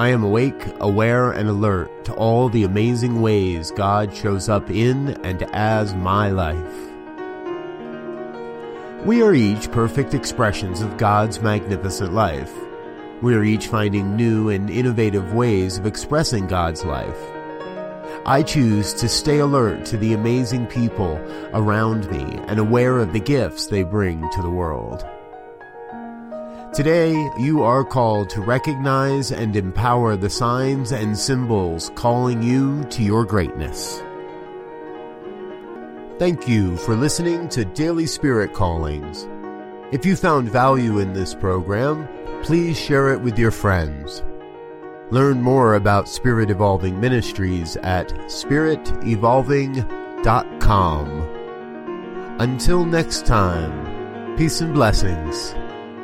I am awake, aware, and alert to all the amazing ways God shows up in and as my life. We are each perfect expressions of God's magnificent life. We are each finding new and innovative ways of expressing God's life. I choose to stay alert to the amazing people around me and aware of the gifts they bring to the world. Today, you are called to recognize and empower the signs and symbols calling you to your greatness. Thank you for listening to Daily Spirit Callings. If you found value in this program, please share it with your friends. Learn more about Spirit Evolving Ministries at spiritevolving.com. Until next time, peace and blessings